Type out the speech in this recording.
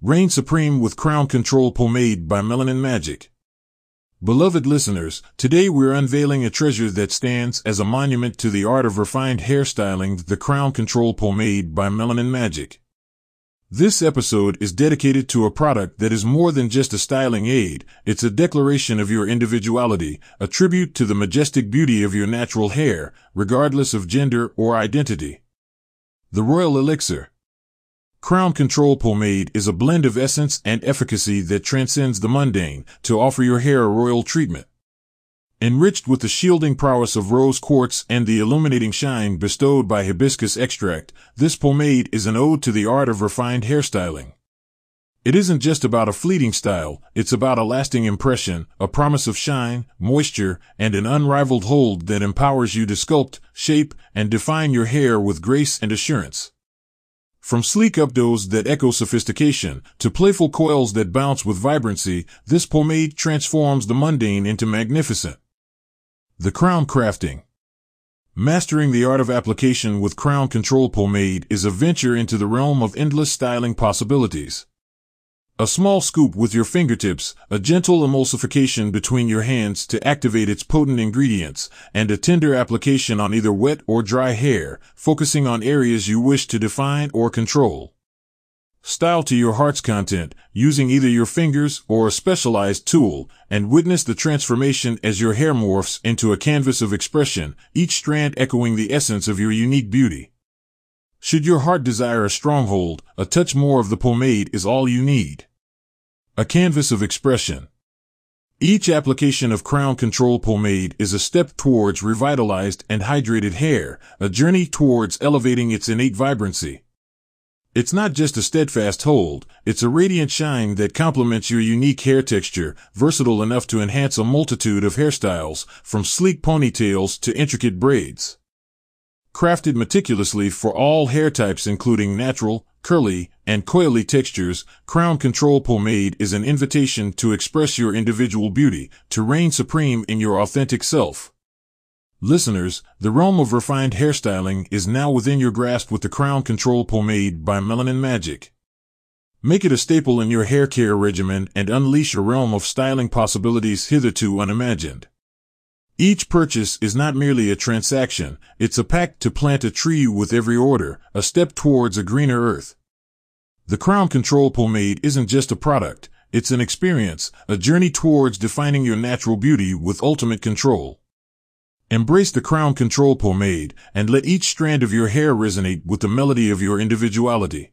Reign Supreme with Crown Control Pomade by Melanin Magic. Beloved listeners, today we're unveiling a treasure that stands as a monument to the art of refined hairstyling, the Crown Control Pomade by Melanin Magic. This episode is dedicated to a product that is more than just a styling aid, it's a declaration of your individuality, a tribute to the majestic beauty of your natural hair, regardless of gender or identity. The Royal Elixir. Crown Control Pomade is a blend of essence and efficacy that transcends the mundane to offer your hair a royal treatment. Enriched with the shielding prowess of rose quartz and the illuminating shine bestowed by hibiscus extract, this pomade is an ode to the art of refined hairstyling. It isn't just about a fleeting style, it's about a lasting impression, a promise of shine, moisture, and an unrivaled hold that empowers you to sculpt, shape, and define your hair with grace and assurance. From sleek updos that echo sophistication to playful coils that bounce with vibrancy, this pomade transforms the mundane into magnificent. The Crown Crafting Mastering the art of application with Crown Control Pomade is a venture into the realm of endless styling possibilities. A small scoop with your fingertips, a gentle emulsification between your hands to activate its potent ingredients, and a tender application on either wet or dry hair, focusing on areas you wish to define or control. Style to your heart's content, using either your fingers or a specialized tool, and witness the transformation as your hair morphs into a canvas of expression, each strand echoing the essence of your unique beauty. Should your heart desire a stronghold, a touch more of the pomade is all you need. A canvas of expression. Each application of Crown Control Pomade is a step towards revitalized and hydrated hair, a journey towards elevating its innate vibrancy. It's not just a steadfast hold, it's a radiant shine that complements your unique hair texture, versatile enough to enhance a multitude of hairstyles, from sleek ponytails to intricate braids. Crafted meticulously for all hair types including natural, curly, and coily textures, Crown Control Pomade is an invitation to express your individual beauty, to reign supreme in your authentic self. Listeners, the realm of refined hairstyling is now within your grasp with the Crown Control Pomade by Melanin Magic. Make it a staple in your hair care regimen and unleash a realm of styling possibilities hitherto unimagined. Each purchase is not merely a transaction, it's a pact to plant a tree with every order, a step towards a greener earth. The Crown Control Pomade isn't just a product, it's an experience, a journey towards defining your natural beauty with ultimate control. Embrace the Crown Control Pomade and let each strand of your hair resonate with the melody of your individuality.